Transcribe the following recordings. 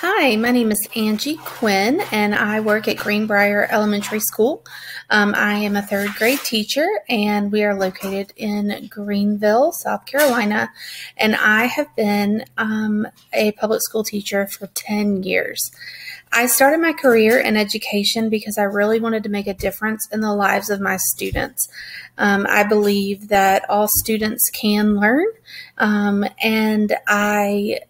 Hi, my name is Angie Quinn, and I work at Greenbrier Elementary School. Um, I am a third grade teacher, and we are located in Greenville, South Carolina. And I have been um, a public school teacher for 10 years. I started my career in education because I really wanted to make a difference in the lives of my students. Um, I believe that all students can learn, um, and I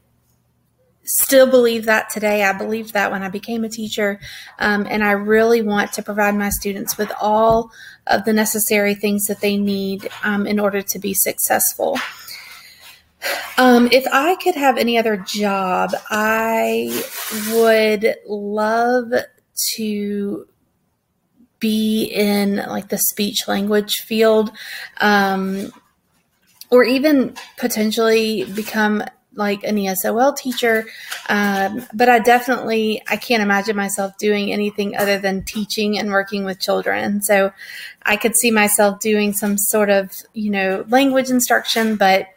still believe that today. I believed that when I became a teacher. Um, and I really want to provide my students with all of the necessary things that they need um, in order to be successful. Um, if I could have any other job, I would love to be in like the speech language field um, or even potentially become like an ESOL teacher, um, but I definitely I can't imagine myself doing anything other than teaching and working with children. So I could see myself doing some sort of you know language instruction, but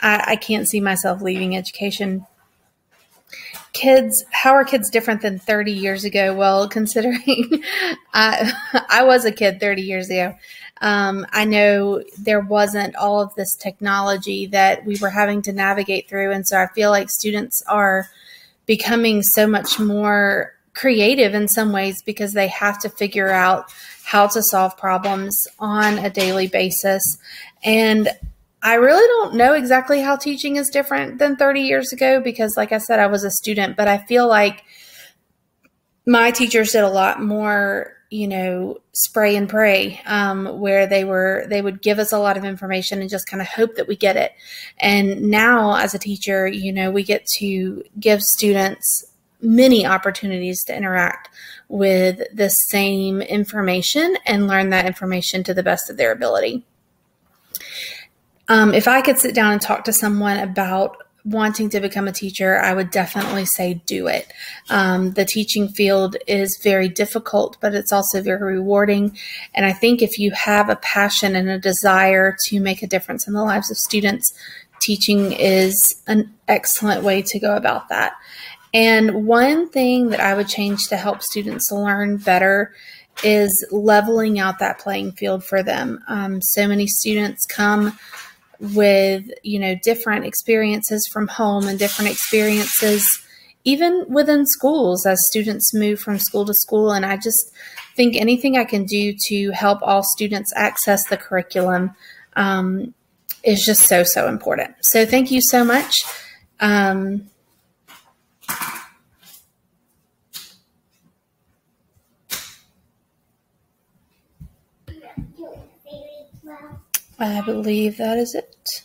I, I can't see myself leaving education. Kids, how are kids different than 30 years ago? Well, considering I, I was a kid 30 years ago, um, I know there wasn't all of this technology that we were having to navigate through. And so I feel like students are becoming so much more creative in some ways because they have to figure out how to solve problems on a daily basis. And I really don't know exactly how teaching is different than 30 years ago because, like I said, I was a student, but I feel like my teachers did a lot more you know spray and pray um, where they were they would give us a lot of information and just kind of hope that we get it. And now as a teacher you know we get to give students many opportunities to interact with the same information and learn that information to the best of their ability. Um, if i could sit down and talk to someone about wanting to become a teacher, I would definitely say do it. Um, the teaching field is very difficult, but it's also very rewarding. And I think if you have a passion and a desire to make a difference in the lives of students, teaching is an excellent way to go about that. And one thing that I would change to help students learn better is leveling out that playing field for them. Um, so many students come with you know different experiences from home and different experiences even within schools as students move from school to school. And i just think anything i can do to help all students access the curriculum um, is just so so important. So thank you so much. Um, I believe that is it.